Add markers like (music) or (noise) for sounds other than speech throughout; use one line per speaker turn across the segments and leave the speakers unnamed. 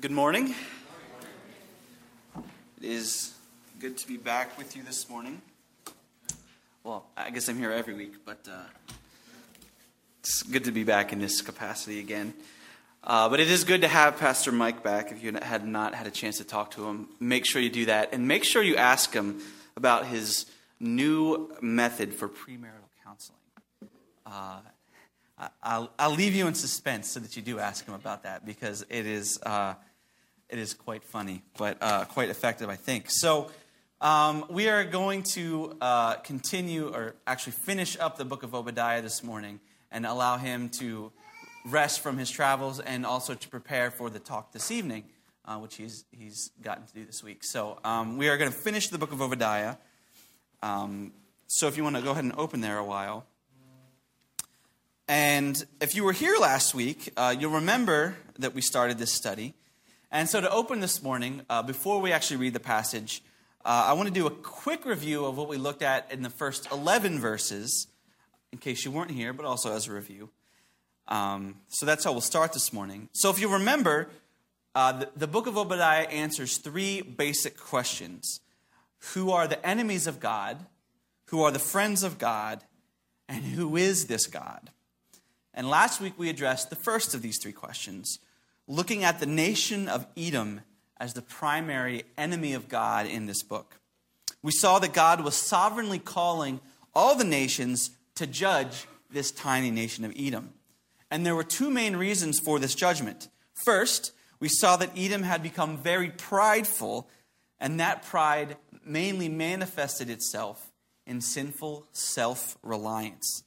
Good morning. It is good to be back with you this morning. Well, I guess I'm here every week, but uh, it's good to be back in this capacity again. Uh, but it is good to have Pastor Mike back. If you had not had a chance to talk to him, make sure you do that. And make sure you ask him about his new method for premarital counseling. Uh, I'll, I'll leave you in suspense so that you do ask him about that because it is uh, it is quite funny, but uh, quite effective, I think. So, um, we are going to uh, continue, or actually finish up the book of Obadiah this morning and allow him to rest from his travels and also to prepare for the talk this evening, uh, which he's, he's gotten to do this week. So, um, we are going to finish the book of Obadiah. Um, so, if you want to go ahead and open there a while. And if you were here last week, uh, you'll remember that we started this study. And so, to open this morning, uh, before we actually read the passage, uh, I want to do a quick review of what we looked at in the first 11 verses, in case you weren't here, but also as a review. Um, so, that's how we'll start this morning. So, if you remember, uh, the, the book of Obadiah answers three basic questions Who are the enemies of God? Who are the friends of God? And who is this God? And last week we addressed the first of these three questions looking at the nation of Edom as the primary enemy of God in this book. We saw that God was sovereignly calling all the nations to judge this tiny nation of Edom. And there were two main reasons for this judgment. First, we saw that Edom had become very prideful, and that pride mainly manifested itself in sinful self reliance,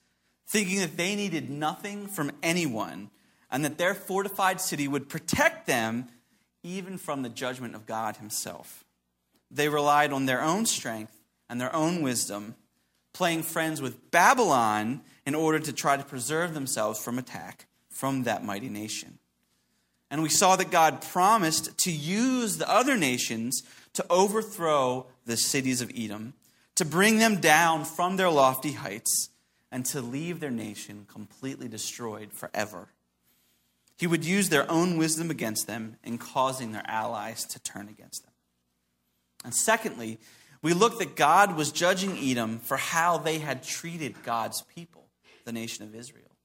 thinking that they needed nothing from anyone and that their fortified city would protect them even from the judgment of God Himself. They relied on their own strength and their own wisdom, playing friends with Babylon in order to try to preserve themselves from attack from that mighty nation. And we saw that God promised to use the other nations to overthrow the cities of Edom, to bring them down from their lofty heights, and to leave their nation completely destroyed forever. He would use their own wisdom against them in causing their allies to turn against them. And secondly, we look that God was judging Edom for how they had treated God's people, the nation of Israel.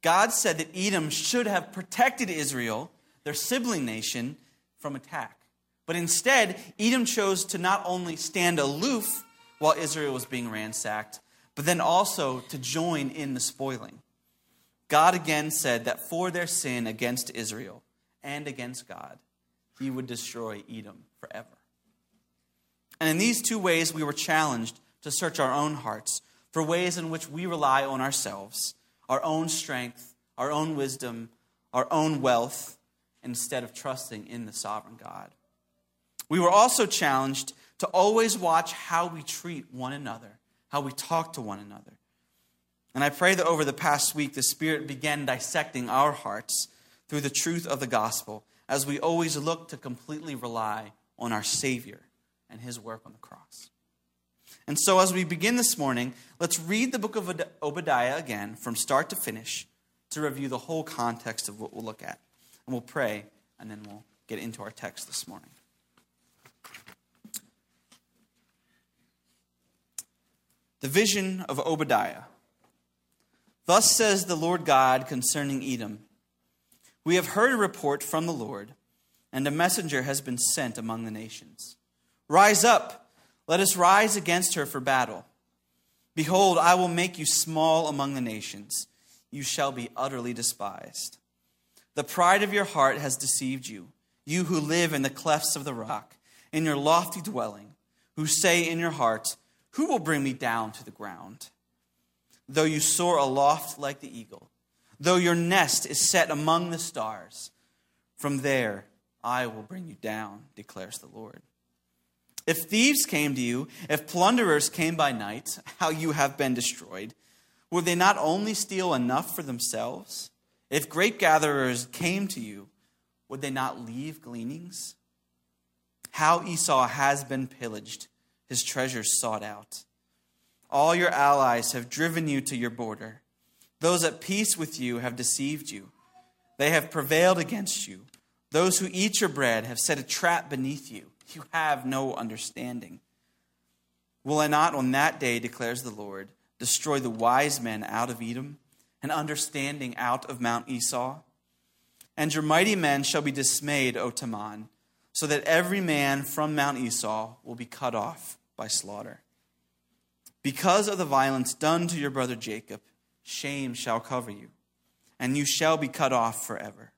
God said that Edom should have protected Israel, their sibling nation, from attack. But instead, Edom chose to not only stand aloof while Israel was being ransacked, but then also to join in the spoiling. God again said that for their sin against Israel and against God, he would destroy Edom forever. And in these two ways, we were challenged to search our own hearts for ways in which we rely on ourselves, our own strength, our own wisdom, our own wealth, instead of trusting in the sovereign God. We were also challenged to always watch how we treat one another, how we talk to one another. And I pray that over the past week, the Spirit began dissecting our hearts through the truth of the gospel as we always look to completely rely on our Savior and His work on the cross. And so, as we begin this morning, let's read the book of Obadiah again from start to finish to review the whole context of what we'll look at. And we'll pray, and then we'll get into our text this morning. The vision of Obadiah. Thus says the Lord God concerning Edom We have heard a report from the Lord, and a messenger has been sent among the nations. Rise up, let us rise against her for battle. Behold, I will make you small among the nations. You shall be utterly despised. The pride of your heart has deceived you, you who live in the clefts of the rock, in your lofty dwelling, who say in your heart, Who will bring me down to the ground? Though you soar aloft like the eagle, though your nest is set among the stars, from there I will bring you down, declares the Lord. If thieves came to you, if plunderers came by night, how you have been destroyed, would they not only steal enough for themselves? If grape gatherers came to you, would they not leave gleanings? How Esau has been pillaged, his treasures sought out. All your allies have driven you to your border. Those at peace with you have deceived you. They have prevailed against you. Those who eat your bread have set a trap beneath you. You have no understanding. Will I not on that day, declares the Lord, destroy the wise men out of Edom and understanding out of Mount Esau? And your mighty men shall be dismayed, O Teman, so that every man from Mount Esau will be cut off by slaughter. Because of the violence done to your brother Jacob, shame shall cover you, and you shall be cut off forever.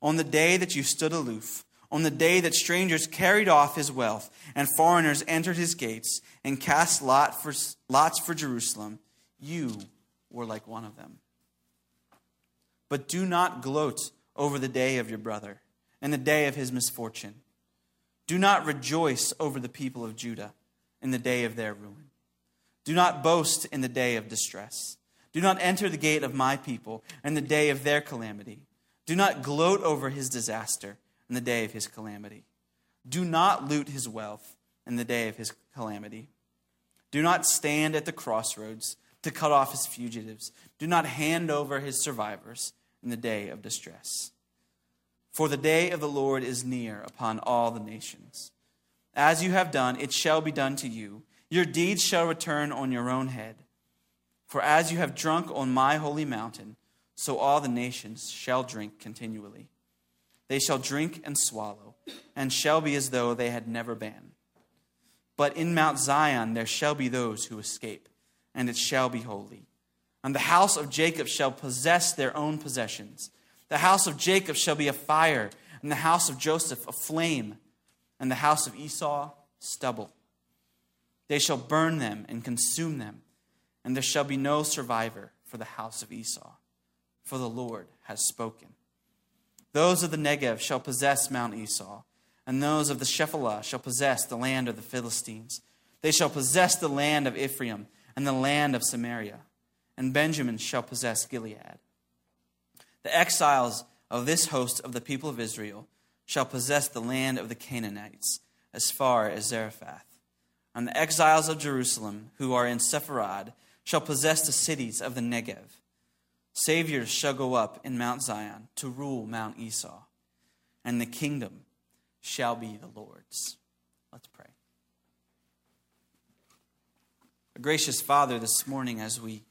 On the day that you stood aloof, on the day that strangers carried off his wealth, and foreigners entered his gates, and cast lot for, lots for Jerusalem, you were like one of them. But do not gloat over the day of your brother and the day of his misfortune. Do not rejoice over the people of Judah in the day of their ruin. Do not boast in the day of distress. Do not enter the gate of my people in the day of their calamity. Do not gloat over his disaster in the day of his calamity. Do not loot his wealth in the day of his calamity. Do not stand at the crossroads to cut off his fugitives. Do not hand over his survivors in the day of distress. For the day of the Lord is near upon all the nations. As you have done, it shall be done to you. Your deeds shall return on your own head. For as you have drunk on my holy mountain, so all the nations shall drink continually. They shall drink and swallow, and shall be as though they had never been. But in Mount Zion there shall be those who escape, and it shall be holy. And the house of Jacob shall possess their own possessions. The house of Jacob shall be a fire, and the house of Joseph a flame, and the house of Esau stubble. They shall burn them and consume them, and there shall be no survivor for the house of Esau, for the Lord has spoken. Those of the Negev shall possess Mount Esau, and those of the Shephelah shall possess the land of the Philistines. They shall possess the land of Ephraim and the land of Samaria and Benjamin shall possess Gilead. The exiles of this host of the people of Israel shall possess the land of the Canaanites as far as Zarephath. And the exiles of Jerusalem who are in Sepharad shall possess the cities of the Negev. Saviors shall go up in Mount Zion to rule Mount Esau, and the kingdom shall be the Lord's. Let's pray. Gracious Father, this morning as we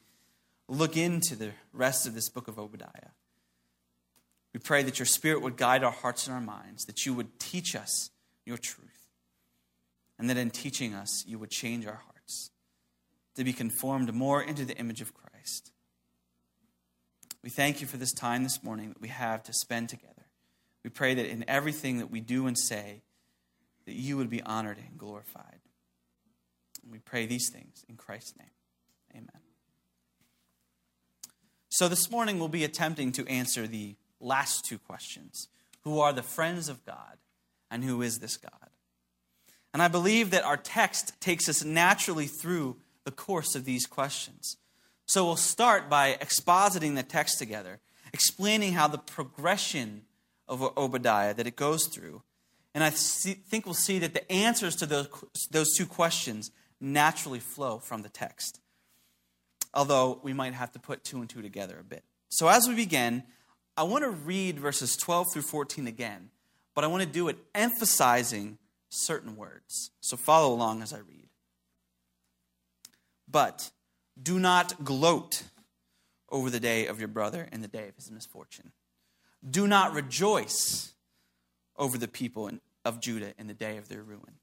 look into the rest of this book of Obadiah. We pray that your Spirit would guide our hearts and our minds, that you would teach us your truth, and that in teaching us, you would change our hearts to be conformed more into the image of Christ. We thank you for this time this morning that we have to spend together. We pray that in everything that we do and say, that you would be honored and glorified. And we pray these things in Christ's name. Amen. So this morning we'll be attempting to answer the last two questions Who are the friends of God, and who is this God? And I believe that our text takes us naturally through the course of these questions. So we'll start by expositing the text together, explaining how the progression of Obadiah that it goes through. And I think we'll see that the answers to those, those two questions naturally flow from the text although we might have to put two and two together a bit. So as we begin, I want to read verses 12 through 14 again, but I want to do it emphasizing certain words. So follow along as I read. But do not gloat over the day of your brother and the day of his misfortune. Do not rejoice over the people of Judah in the day of their ruin.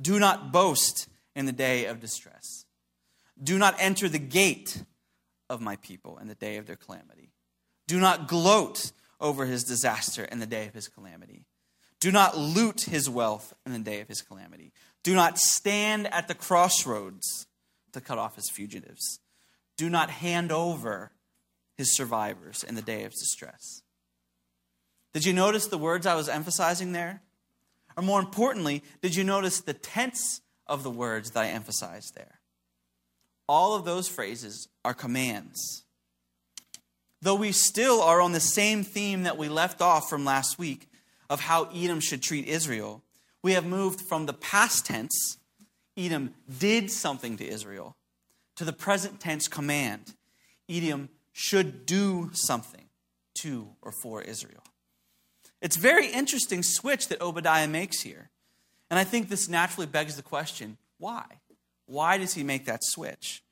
Do not boast in the day of distress. Do not enter the gate of my people in the day of their calamity. Do not gloat over his disaster in the day of his calamity. Do not loot his wealth in the day of his calamity. Do not stand at the crossroads to cut off his fugitives. Do not hand over his survivors in the day of distress. Did you notice the words I was emphasizing there? Or more importantly, did you notice the tense of the words that I emphasized there? all of those phrases are commands. Though we still are on the same theme that we left off from last week of how Edom should treat Israel, we have moved from the past tense, Edom did something to Israel, to the present tense command, Edom should do something to or for Israel. It's very interesting switch that Obadiah makes here. And I think this naturally begs the question why? Why does he make that switch?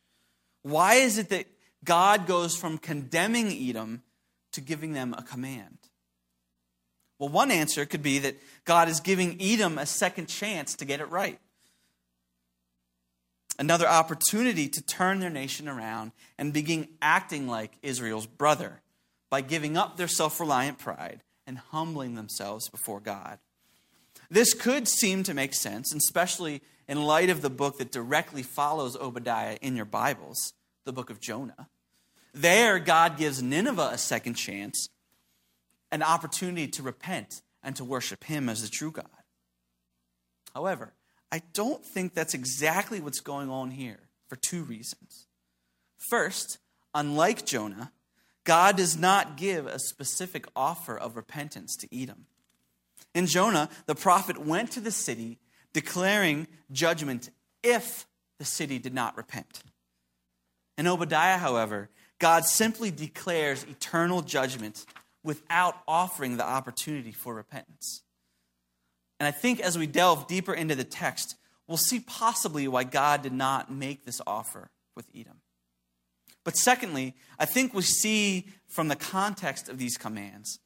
Why is it that God goes from condemning Edom to giving them a command? Well, one answer could be that God is giving Edom a second chance to get it right. Another opportunity to turn their nation around and begin acting like Israel's brother by giving up their self reliant pride and humbling themselves before God. This could seem to make sense, especially in light of the book that directly follows Obadiah in your Bibles, the book of Jonah. There, God gives Nineveh a second chance, an opportunity to repent and to worship Him as the true God. However, I don't think that's exactly what's going on here for two reasons. First, unlike Jonah, God does not give a specific offer of repentance to Edom. In Jonah, the prophet went to the city declaring judgment if the city did not repent. In Obadiah, however, God simply declares eternal judgment without offering the opportunity for repentance. And I think as we delve deeper into the text, we'll see possibly why God did not make this offer with Edom. But secondly, I think we see from the context of these commands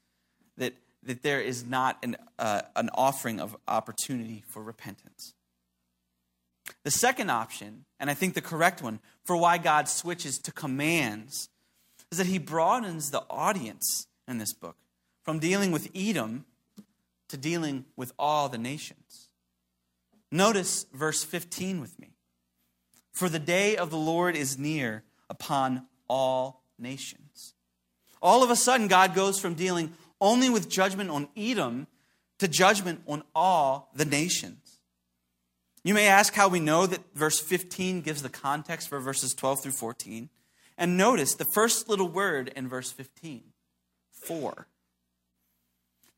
that, that there is not an, uh, an offering of opportunity for repentance. The second option, and I think the correct one, for why God switches to commands is that he broadens the audience in this book from dealing with Edom to dealing with all the nations. Notice verse 15 with me. For the day of the Lord is near upon all nations. All of a sudden, God goes from dealing only with judgment on Edom to judgment on all the nations. You may ask how we know that verse 15 gives the context for verses 12 through 14. And notice the first little word in verse 15 for.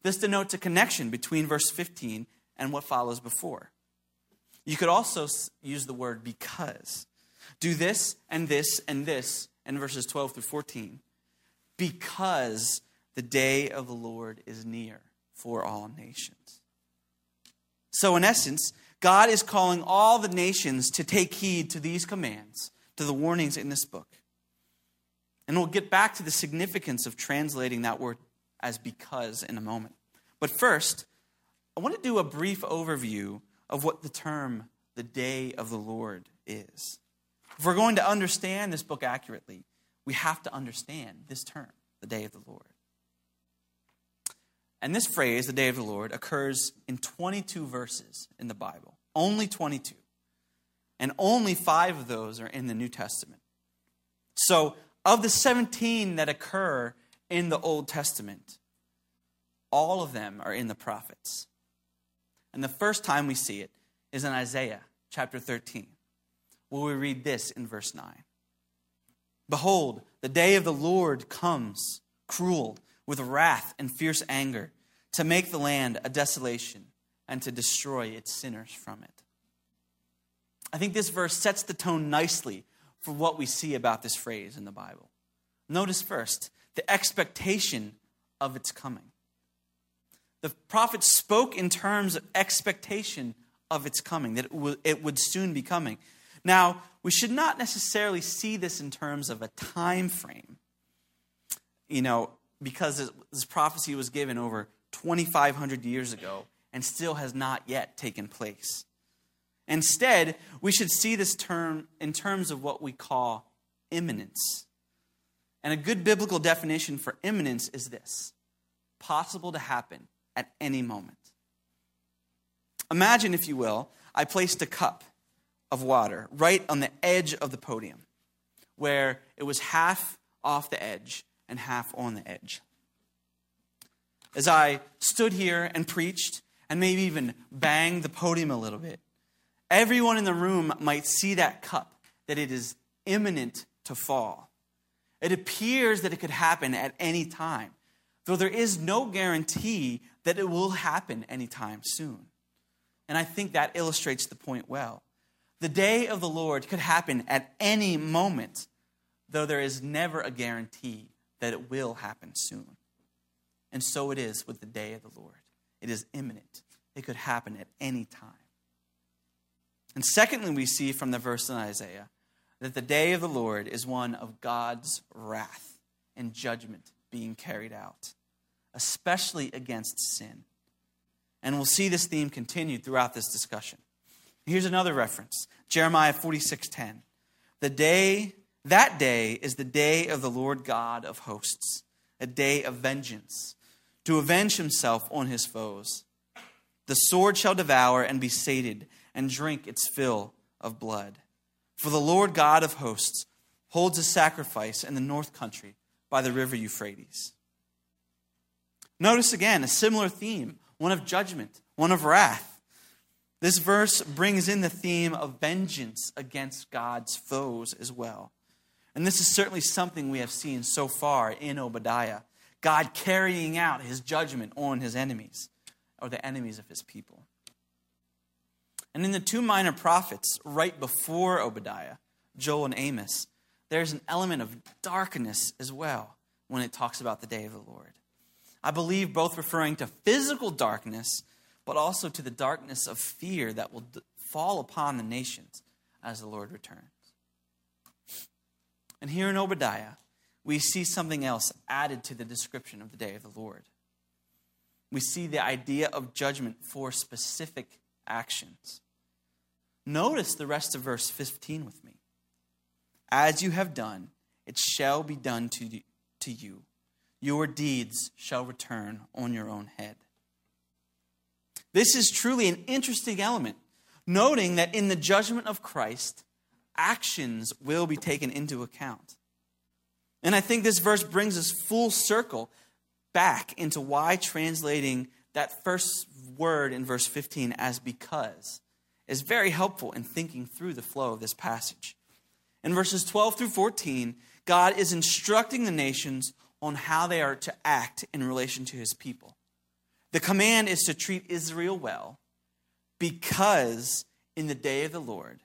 This denotes a connection between verse 15 and what follows before. You could also use the word because. Do this and this and this in verses 12 through 14. Because the day of the Lord is near for all nations. So, in essence, God is calling all the nations to take heed to these commands, to the warnings in this book. And we'll get back to the significance of translating that word as because in a moment. But first, I want to do a brief overview of what the term the day of the Lord is. If we're going to understand this book accurately, we have to understand this term, the day of the Lord. And this phrase, the day of the Lord, occurs in 22 verses in the Bible. Only 22. And only five of those are in the New Testament. So, of the 17 that occur in the Old Testament, all of them are in the prophets. And the first time we see it is in Isaiah chapter 13 where we read this in verse 9 Behold, the day of the Lord comes, cruel, with wrath and fierce anger, to make the land a desolation and to destroy its sinners from it. I think this verse sets the tone nicely for what we see about this phrase in the Bible. Notice first the expectation of its coming. The prophet spoke in terms of expectation of its coming, that it would soon be coming. Now, we should not necessarily see this in terms of a time frame, you know, because this prophecy was given over 2,500 years ago and still has not yet taken place. Instead, we should see this term in terms of what we call imminence. And a good biblical definition for imminence is this possible to happen at any moment. Imagine, if you will, I placed a cup of water right on the edge of the podium, where it was half off the edge and half on the edge. As I stood here and preached, and maybe even banged the podium a little bit, everyone in the room might see that cup, that it is imminent to fall. It appears that it could happen at any time, though there is no guarantee that it will happen anytime soon. And I think that illustrates the point well. The day of the Lord could happen at any moment, though there is never a guarantee that it will happen soon. And so it is with the day of the Lord. It is imminent, it could happen at any time. And secondly, we see from the verse in Isaiah that the day of the Lord is one of God's wrath and judgment being carried out, especially against sin. And we'll see this theme continued throughout this discussion. Here's another reference Jeremiah 46:10. The day, that day is the day of the Lord God of hosts, a day of vengeance, to avenge himself on his foes. The sword shall devour and be sated, and drink its fill of blood. For the Lord God of hosts holds a sacrifice in the north country by the river Euphrates. Notice again a similar theme one of judgment, one of wrath. This verse brings in the theme of vengeance against God's foes as well. And this is certainly something we have seen so far in Obadiah God carrying out his judgment on his enemies, or the enemies of his people. And in the two minor prophets, right before Obadiah, Joel and Amos, there's an element of darkness as well when it talks about the day of the Lord. I believe both referring to physical darkness, but also to the darkness of fear that will fall upon the nations as the Lord returns. And here in Obadiah, we see something else added to the description of the day of the Lord. We see the idea of judgment for specific actions. Notice the rest of verse 15 with me. As you have done, it shall be done to, to you. Your deeds shall return on your own head. This is truly an interesting element, noting that in the judgment of Christ, actions will be taken into account. And I think this verse brings us full circle back into why translating that first word in verse 15 as because is very helpful in thinking through the flow of this passage. In verses 12 through 14, God is instructing the nations on how they are to act in relation to his people. The command is to treat Israel well because in the day of the Lord,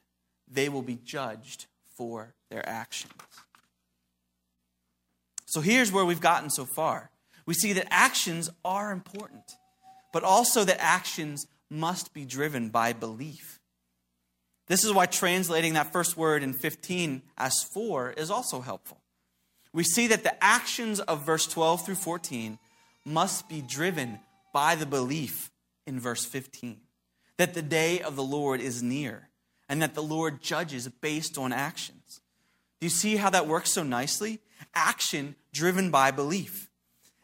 they will be judged for their actions. So here's where we've gotten so far. We see that actions are important, but also that actions must be driven by belief. This is why translating that first word in 15 as for is also helpful. We see that the actions of verse 12 through 14 must be driven by the belief in verse 15 that the day of the Lord is near and that the Lord judges based on actions. Do you see how that works so nicely? Action driven by belief.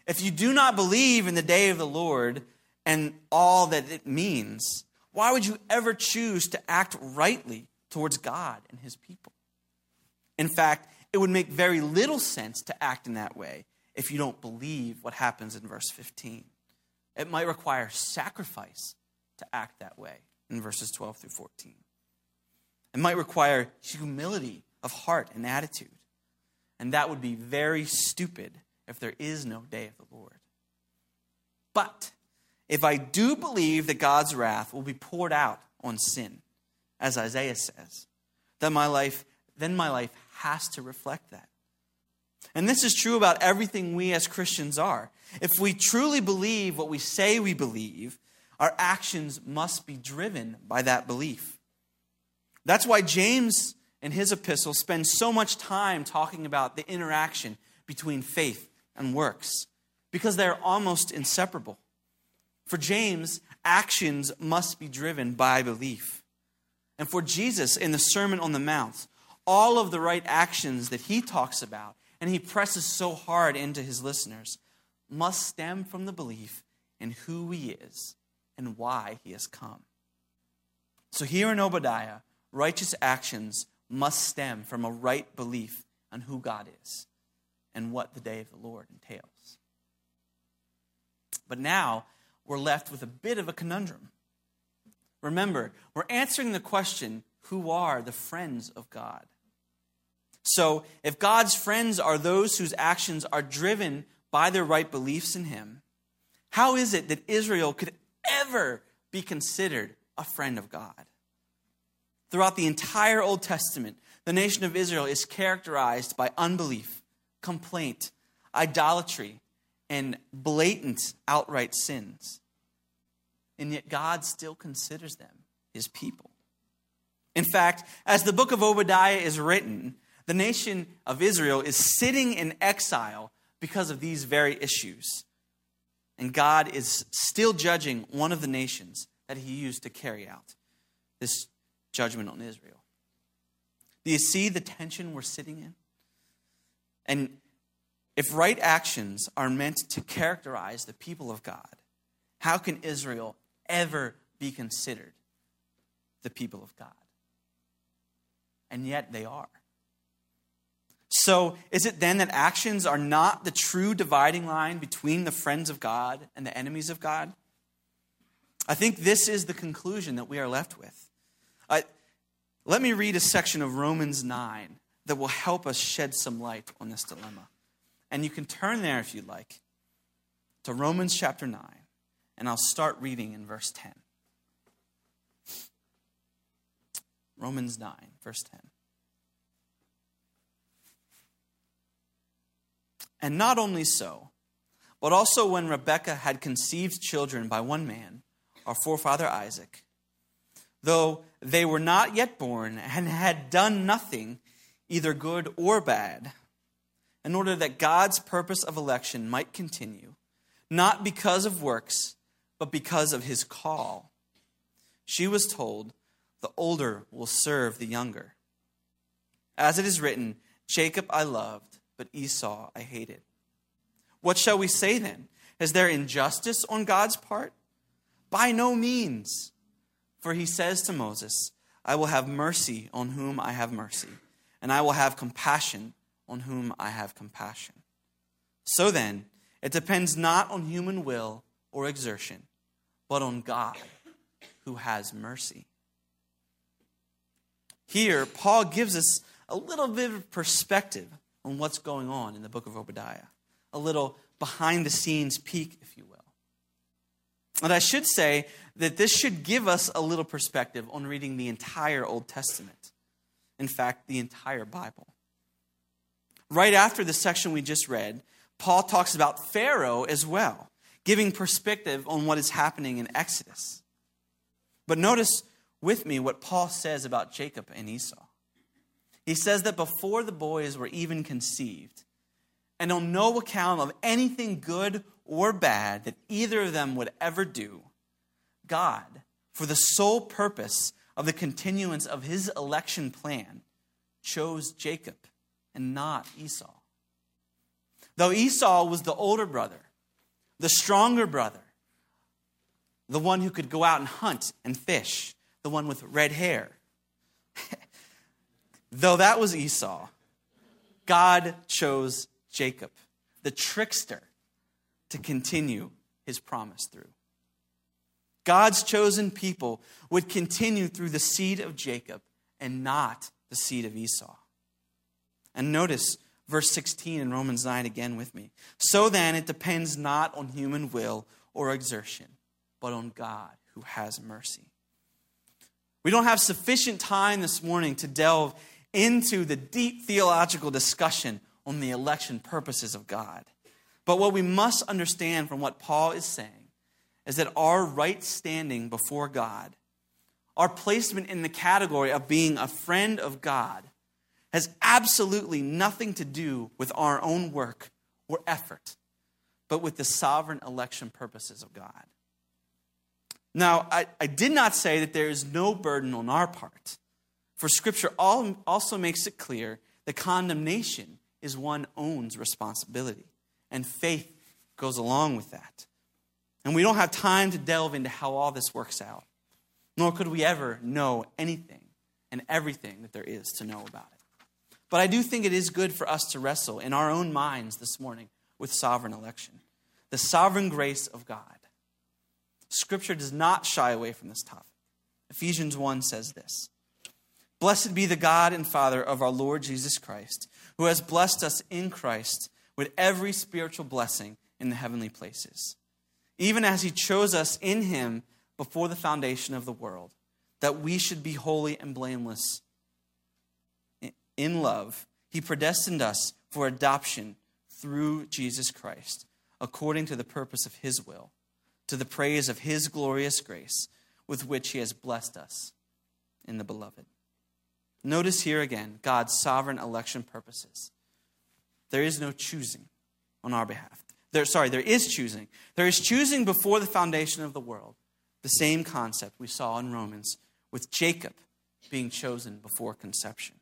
If you do not believe in the day of the Lord and all that it means, why would you ever choose to act rightly towards God and his people? In fact, it would make very little sense to act in that way if you don't believe what happens in verse 15. It might require sacrifice to act that way in verses 12 through 14. It might require humility of heart and attitude. And that would be very stupid if there is no day of the Lord. But if I do believe that God's wrath will be poured out on sin, as Isaiah says, then my life, then my life has to reflect that. And this is true about everything we as Christians are. If we truly believe what we say we believe, our actions must be driven by that belief. That's why James in his epistle spends so much time talking about the interaction between faith and works because they're almost inseparable. For James, actions must be driven by belief. And for Jesus in the Sermon on the Mount, all of the right actions that he talks about and he presses so hard into his listeners must stem from the belief in who he is and why he has come. So here in Obadiah, righteous actions must stem from a right belief on who God is and what the day of the Lord entails. But now we're left with a bit of a conundrum. Remember, we're answering the question who are the friends of God? So, if God's friends are those whose actions are driven by their right beliefs in Him, how is it that Israel could ever be considered a friend of God? Throughout the entire Old Testament, the nation of Israel is characterized by unbelief, complaint, idolatry, and blatant, outright sins. And yet God still considers them his people. In fact, as the book of Obadiah is written, the nation of Israel is sitting in exile because of these very issues. And God is still judging one of the nations that he used to carry out this judgment on Israel. Do you see the tension we're sitting in? And if right actions are meant to characterize the people of God, how can Israel ever be considered the people of God? And yet they are. So, is it then that actions are not the true dividing line between the friends of God and the enemies of God? I think this is the conclusion that we are left with. Let me read a section of Romans 9 that will help us shed some light on this dilemma. And you can turn there if you'd like to Romans chapter 9, and I'll start reading in verse 10. Romans 9, verse 10. And not only so, but also when Rebekah had conceived children by one man, our forefather Isaac, though they were not yet born and had done nothing, either good or bad, in order that God's purpose of election might continue, not because of works, but because of his call. She was told, The older will serve the younger. As it is written, Jacob I loved, but Esau I hated. What shall we say then? Is there injustice on God's part? By no means. For he says to Moses, I will have mercy on whom I have mercy, and I will have compassion on whom I have compassion. So then, it depends not on human will or exertion, but on God who has mercy. Here, Paul gives us a little bit of perspective on what's going on in the book of Obadiah, a little behind the scenes peek, if you will. And I should say that this should give us a little perspective on reading the entire Old Testament. In fact, the entire Bible. Right after the section we just read, Paul talks about Pharaoh as well, giving perspective on what is happening in Exodus. But notice with me what Paul says about Jacob and Esau. He says that before the boys were even conceived, and on no account of anything good or bad that either of them would ever do, God, for the sole purpose of the continuance of his election plan, chose Jacob and not Esau. Though Esau was the older brother, the stronger brother, the one who could go out and hunt and fish, the one with red hair. (laughs) Though that was Esau, God chose Jacob, the trickster, to continue his promise through. God's chosen people would continue through the seed of Jacob and not the seed of Esau. And notice verse 16 in Romans 9 again with me. So then, it depends not on human will or exertion, but on God who has mercy. We don't have sufficient time this morning to delve into the deep theological discussion on the election purposes of God. But what we must understand from what Paul is saying is that our right standing before God, our placement in the category of being a friend of God, has absolutely nothing to do with our own work or effort, but with the sovereign election purposes of God. Now, I, I did not say that there is no burden on our part, for Scripture also makes it clear that condemnation is one owns responsibility, and faith goes along with that. And we don't have time to delve into how all this works out, nor could we ever know anything and everything that there is to know about it. But I do think it is good for us to wrestle in our own minds this morning with sovereign election, the sovereign grace of God. Scripture does not shy away from this topic. Ephesians 1 says this Blessed be the God and Father of our Lord Jesus Christ, who has blessed us in Christ with every spiritual blessing in the heavenly places, even as he chose us in him before the foundation of the world, that we should be holy and blameless in love. He predestined us for adoption through Jesus Christ, according to the purpose of his will, to the praise of his glorious grace, with which he has blessed us in the beloved. Notice here again God's sovereign election purposes. There is no choosing on our behalf. There, sorry, there is choosing. There is choosing before the foundation of the world. The same concept we saw in Romans with Jacob being chosen before conception.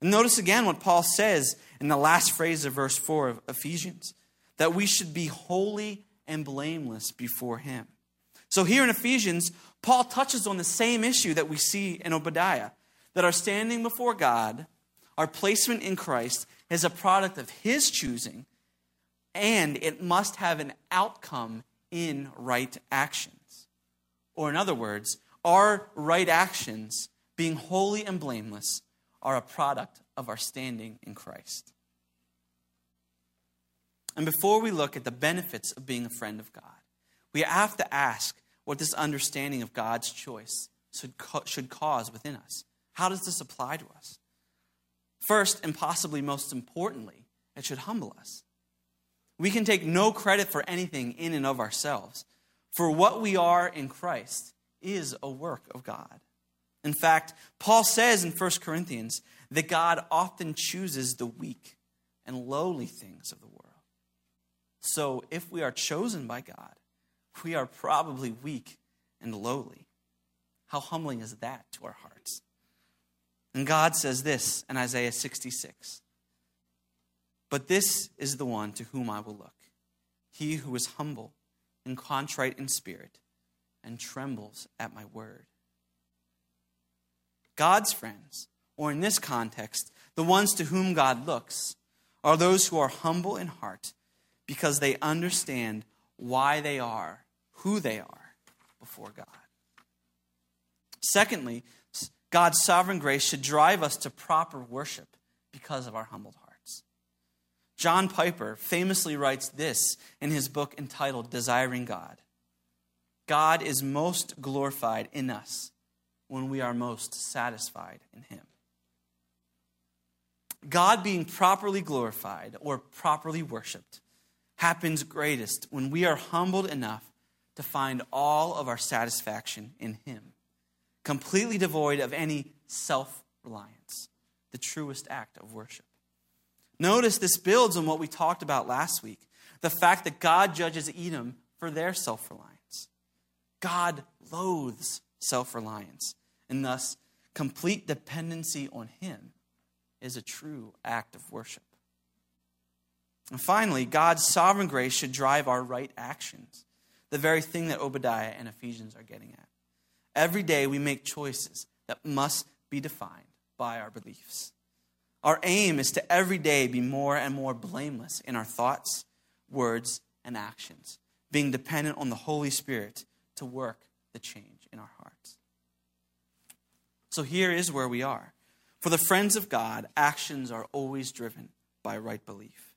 And notice again what Paul says in the last phrase of verse 4 of Ephesians that we should be holy and blameless before him. So here in Ephesians, Paul touches on the same issue that we see in Obadiah that our standing before God, our placement in Christ, is a product of his choosing, and it must have an outcome in right actions. Or, in other words, our right actions, being holy and blameless, are a product of our standing in Christ. And before we look at the benefits of being a friend of God, we have to ask what this understanding of God's choice should, should cause within us. How does this apply to us? First, and possibly most importantly, it should humble us. We can take no credit for anything in and of ourselves, for what we are in Christ is a work of God. In fact, Paul says in 1 Corinthians that God often chooses the weak and lowly things of the world. So if we are chosen by God, we are probably weak and lowly. How humbling is that to our hearts? And God says this in Isaiah 66 But this is the one to whom I will look, he who is humble and contrite in spirit and trembles at my word. God's friends, or in this context, the ones to whom God looks, are those who are humble in heart because they understand why they are who they are before God. Secondly, God's sovereign grace should drive us to proper worship because of our humbled hearts. John Piper famously writes this in his book entitled Desiring God God is most glorified in us when we are most satisfied in Him. God being properly glorified or properly worshiped happens greatest when we are humbled enough to find all of our satisfaction in Him, completely devoid of any self reliance, the truest act of worship. Notice this builds on what we talked about last week the fact that God judges Edom for their self reliance. God loathes self reliance and thus complete dependency on Him is a true act of worship. And finally, God's sovereign grace should drive our right actions, the very thing that Obadiah and Ephesians are getting at. Every day we make choices that must be defined by our beliefs. Our aim is to every day be more and more blameless in our thoughts, words, and actions, being dependent on the Holy Spirit to work the change. So here is where we are. For the friends of God, actions are always driven by right belief.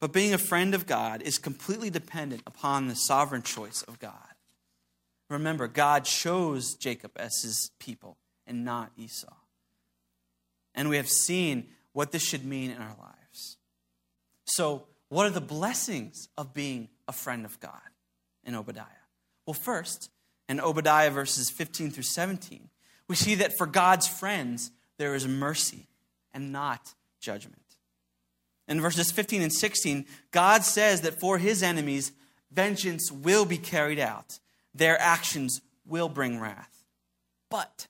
But being a friend of God is completely dependent upon the sovereign choice of God. Remember, God chose Jacob as his people and not Esau. And we have seen what this should mean in our lives. So, what are the blessings of being a friend of God in Obadiah? Well, first, in Obadiah verses 15 through 17, we see that for God's friends, there is mercy and not judgment. In verses 15 and 16, God says that for his enemies, vengeance will be carried out, their actions will bring wrath. But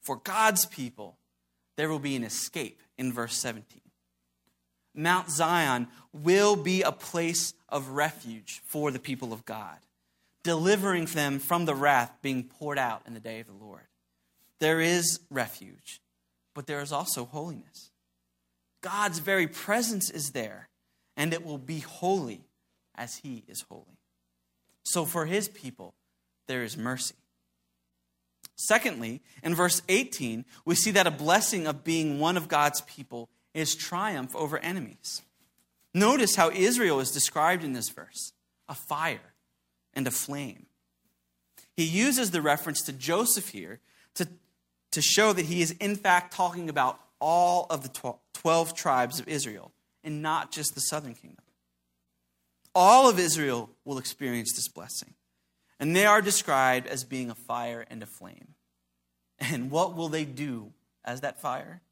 for God's people, there will be an escape in verse 17. Mount Zion will be a place of refuge for the people of God, delivering them from the wrath being poured out in the day of the Lord. There is refuge, but there is also holiness. God's very presence is there, and it will be holy as He is holy. So for His people, there is mercy. Secondly, in verse 18, we see that a blessing of being one of God's people is triumph over enemies. Notice how Israel is described in this verse a fire and a flame. He uses the reference to Joseph here to to show that he is, in fact, talking about all of the 12 tribes of Israel and not just the southern kingdom. all of Israel will experience this blessing. And they are described as being a fire and a flame. And what will they do as that fire?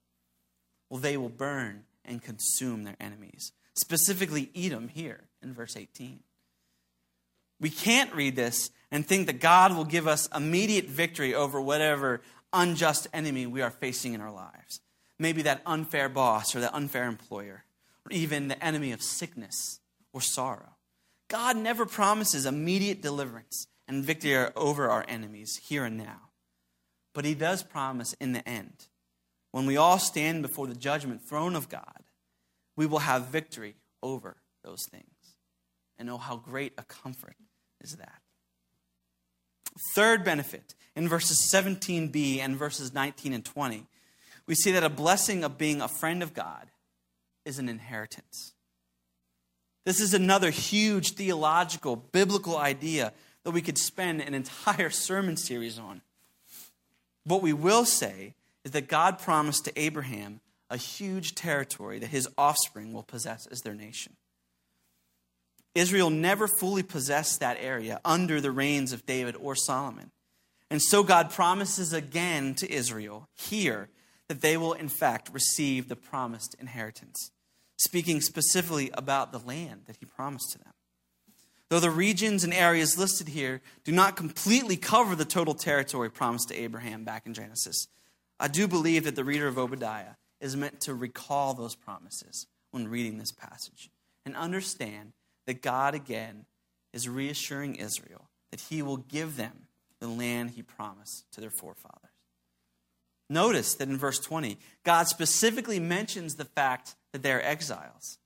Well, they will burn and consume their enemies, specifically Edom here in verse 18. We can't read this and think that God will give us immediate victory over whatever unjust enemy we are facing in our lives. Maybe that unfair boss or that unfair employer, or even the enemy of sickness or sorrow. God never promises immediate deliverance and victory over our enemies here and now. But He does promise in the end, when we all stand before the judgment throne of God, we will have victory over those things. And oh, how great a comfort is that. Third benefit in verses 17b and verses 19 and 20, we see that a blessing of being a friend of God is an inheritance. This is another huge theological, biblical idea that we could spend an entire (laughs) sermon series on. What we will say is that God promised to Abraham a huge territory that his offspring will possess as their nation. Israel never fully possessed that area under the reigns of David or Solomon. And so God promises again to Israel here that they will, in fact, receive the promised inheritance, speaking specifically about the land that he promised to them. Though the regions and areas listed here do not completely cover the total territory promised to Abraham back in Genesis, I do believe that the reader of Obadiah is meant to recall those promises when reading this passage and understand that God again is reassuring Israel that he will give them the land he promised to their forefathers. Notice that in verse 20, God specifically mentions the fact that they are exiles.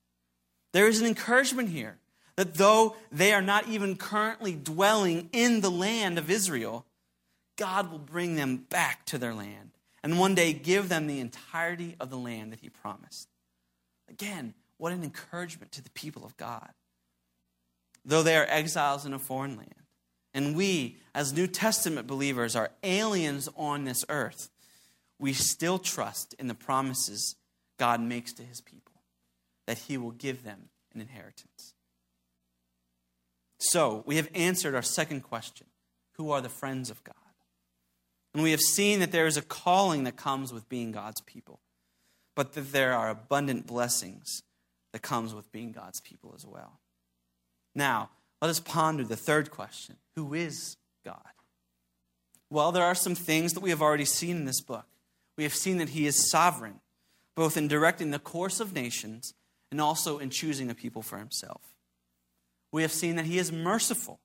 There is an encouragement here that though they are not even currently dwelling in the land of Israel, God will bring them back to their land and one day give them the entirety of the land that he promised. Again, what an encouragement to the people of God. Though they are exiles in a foreign land, and we, as New Testament believers, are aliens on this earth, we still trust in the promises God makes to his people that he will give them an inheritance. So, we have answered our second question Who are the friends of God? And we have seen that there is a calling that comes with being God's people, but that there are abundant blessings that comes with being God's people as well. Now, let us ponder the third question Who is God? Well, there are some things that we have already seen in this book. We have seen that He is sovereign, both in directing the course of nations and also in choosing a people for Himself. We have seen that he is merciful.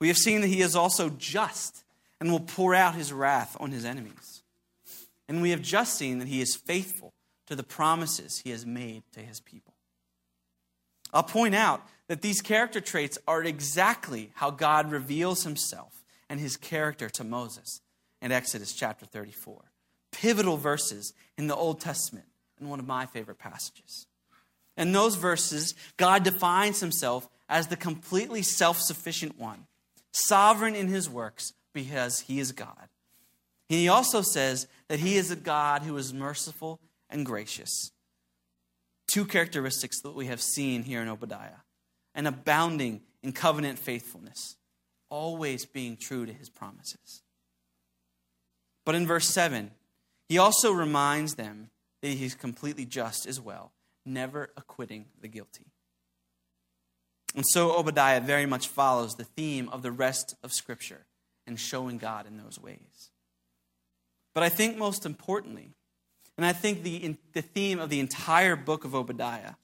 We have seen that he is also just and will pour out his wrath on his enemies. And we have just seen that he is faithful to the promises he has made to his people. I'll point out that these character traits are exactly how God reveals himself and his character to Moses in Exodus chapter 34. Pivotal verses in the Old Testament and one of my favorite passages. In those verses, God defines himself as the completely self sufficient one, sovereign in his works because he is God. He also says that he is a God who is merciful and gracious. Two characteristics that we have seen here in Obadiah and abounding in covenant faithfulness, always being true to his promises. But in verse 7, he also reminds them that he's completely just as well, never acquitting the guilty. And so Obadiah very much follows the theme of the rest of Scripture and showing God in those ways. But I think most importantly, and I think the, the theme of the entire book of Obadiah,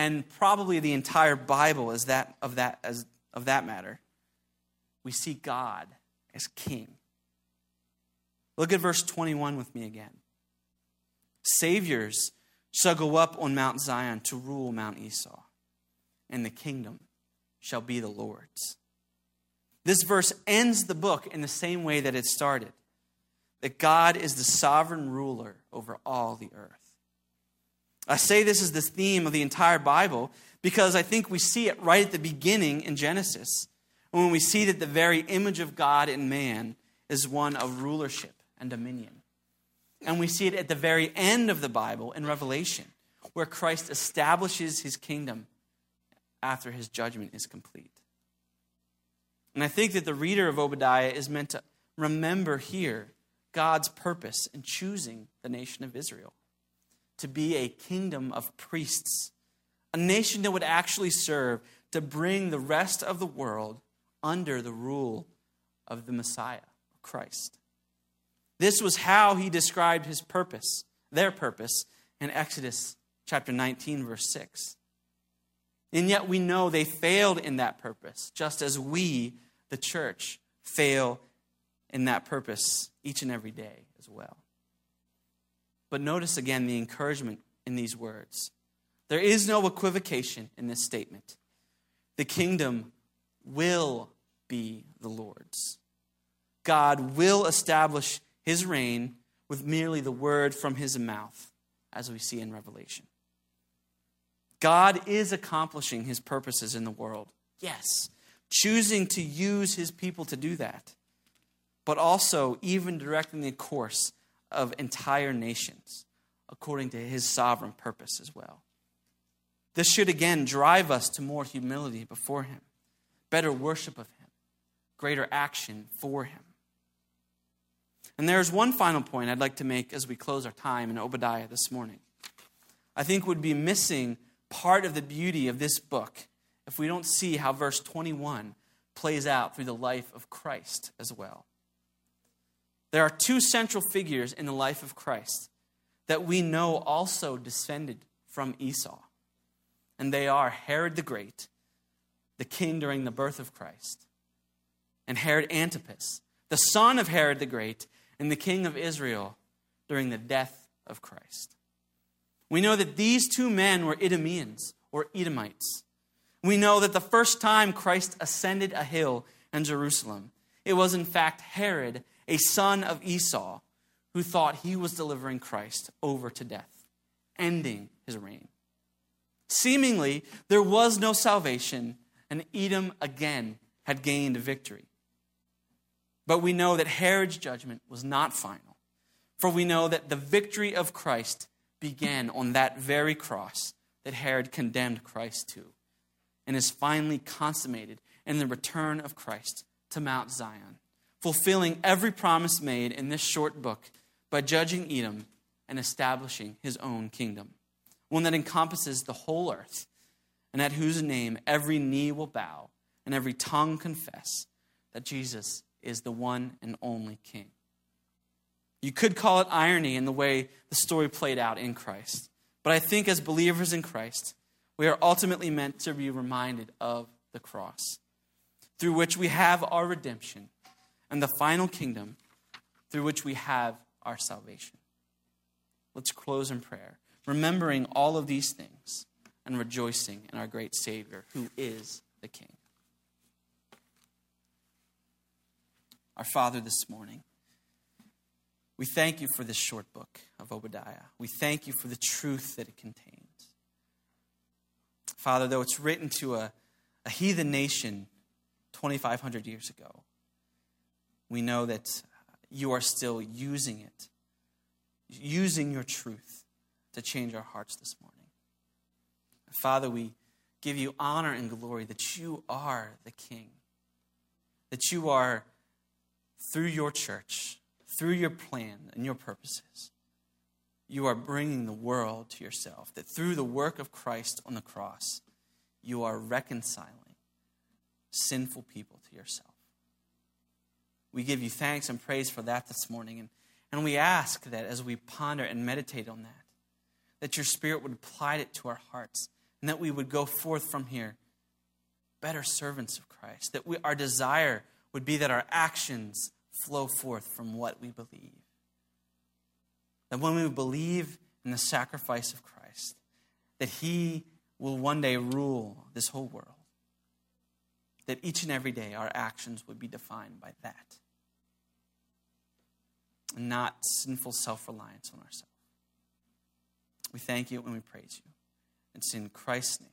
and probably the entire Bible is that of that as of that matter, we see God as king. Look at verse 21 with me again. Saviors shall go up on Mount Zion to rule Mount Esau and the kingdom shall be the Lord's. This verse ends the book in the same way that it started that God is the sovereign ruler over all the earth. I say this is the theme of the entire Bible because I think we see it right at the beginning in Genesis when we see that the very image of God in man is one of rulership and dominion. And we see it at the very end of the Bible in Revelation, where Christ establishes his kingdom after his judgment is complete. And I think that the reader of Obadiah is meant to remember here God's purpose in choosing the nation of Israel to be a kingdom of priests, a nation that would actually serve to bring the rest of the world under the rule of the Messiah, Christ. This was how he described his purpose, their purpose, in Exodus chapter 19, verse 6. And yet we know they failed in that purpose, just as we, the church, fail in that purpose each and every day. But notice again the encouragement in these words. There is no equivocation in this statement. The kingdom will be the Lord's. God will establish his reign with merely the word from his mouth, as we see in Revelation. God is accomplishing his purposes in the world. Yes, choosing to use his people to do that, but also even directing the course of entire nations according to his sovereign purpose as well. This should again drive us to more humility before him, better worship of him, greater action for him. And there's one final point I'd like to make as we close our time in Obadiah this morning. I think we'd be missing part of the beauty of this book if we don't see how verse 21 plays out through the life of Christ as well. There are two central figures in the life of Christ that we know also descended from Esau, and they are Herod the Great, the king during the birth of Christ, and Herod Antipas, the son of Herod the Great and the king of Israel during the death of Christ. We know that these two men were Idumeans or Edomites. We know that the first time Christ ascended a hill in Jerusalem, it was in fact Herod, a son of Esau, who thought he was delivering Christ over to death, ending his reign. Seemingly, there was no salvation, and Edom again had gained a victory. But we know that Herod's judgment was not final, for we know that the victory of Christ began on that very cross that Herod condemned Christ to and is finally consummated in the return of Christ to Mount Zion, fulfilling every promise made in this short book by judging Edom and establishing his own kingdom, one that encompasses the whole earth, and at whose name every knee will bow and every tongue confess that Jesus is the one and only King. You could call it irony in the way the story played out in Christ. But I think as believers in Christ, we are ultimately meant to be reminded of the cross, through which we have our redemption, and the final kingdom through which we have our salvation. Let's close in prayer, remembering all of these things and rejoicing in our great Savior, who is the King. Our Father, this morning, we thank you for this short book of Obadiah. We thank you for the truth that it contains. Father, though it's written to a, a heathen nation 2,500 years ago, we know that you are still using it, using your truth to change our hearts this morning. Father, we give you honor and glory that you are the King, that you are, through your church, through your plan and your purposes, you are bringing the world to yourself. That through the work of Christ on the cross, you are reconciling sinful people to yourself. We give you thanks and praise for that this morning. And, and we ask that as we ponder and meditate on that, that your Spirit would apply it to our hearts and that we would go forth from here better servants of Christ. That we, our desire would be that our actions flow forth from what we believe. That when we believe in the sacrifice of Christ, that He will one day rule this whole world. That each and every day our actions would be defined by that. And not sinful self reliance on ourselves. We thank you and we praise you. It's in Christ's name.